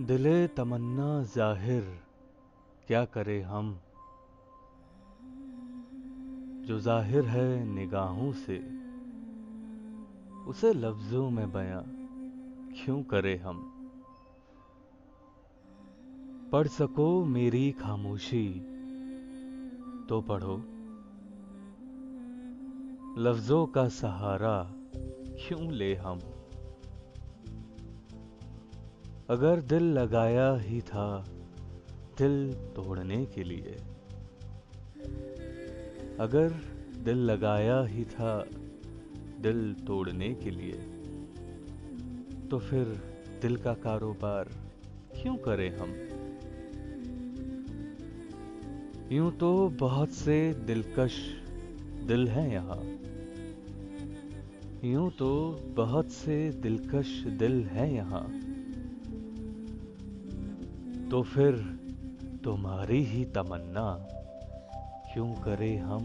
दिले तमन्ना ज़ाहिर, क्या करे हम? जो ज़ाहिर है निगाहों से, उसे लफ्जों में बयां, क्यों करे हम? पढ़ सको मेरी खामोशी तो पढ़ो। लफ्जों का सहारा क्यों ले हम? अगर दिल लगाया ही था दिल तोड़ने के लिए। अगर दिल लगाया ही था दिल तोड़ने के लिए तो फिर दिल का कारोबार क्यों करें हम? यूँ तो बहुत से दिलकश दिल हैं यहाँ। यूँ तो बहुत से दिलकश दिल हैं यहाँ। तो फिर तुम्हारी ही तमन्ना क्यों करें हम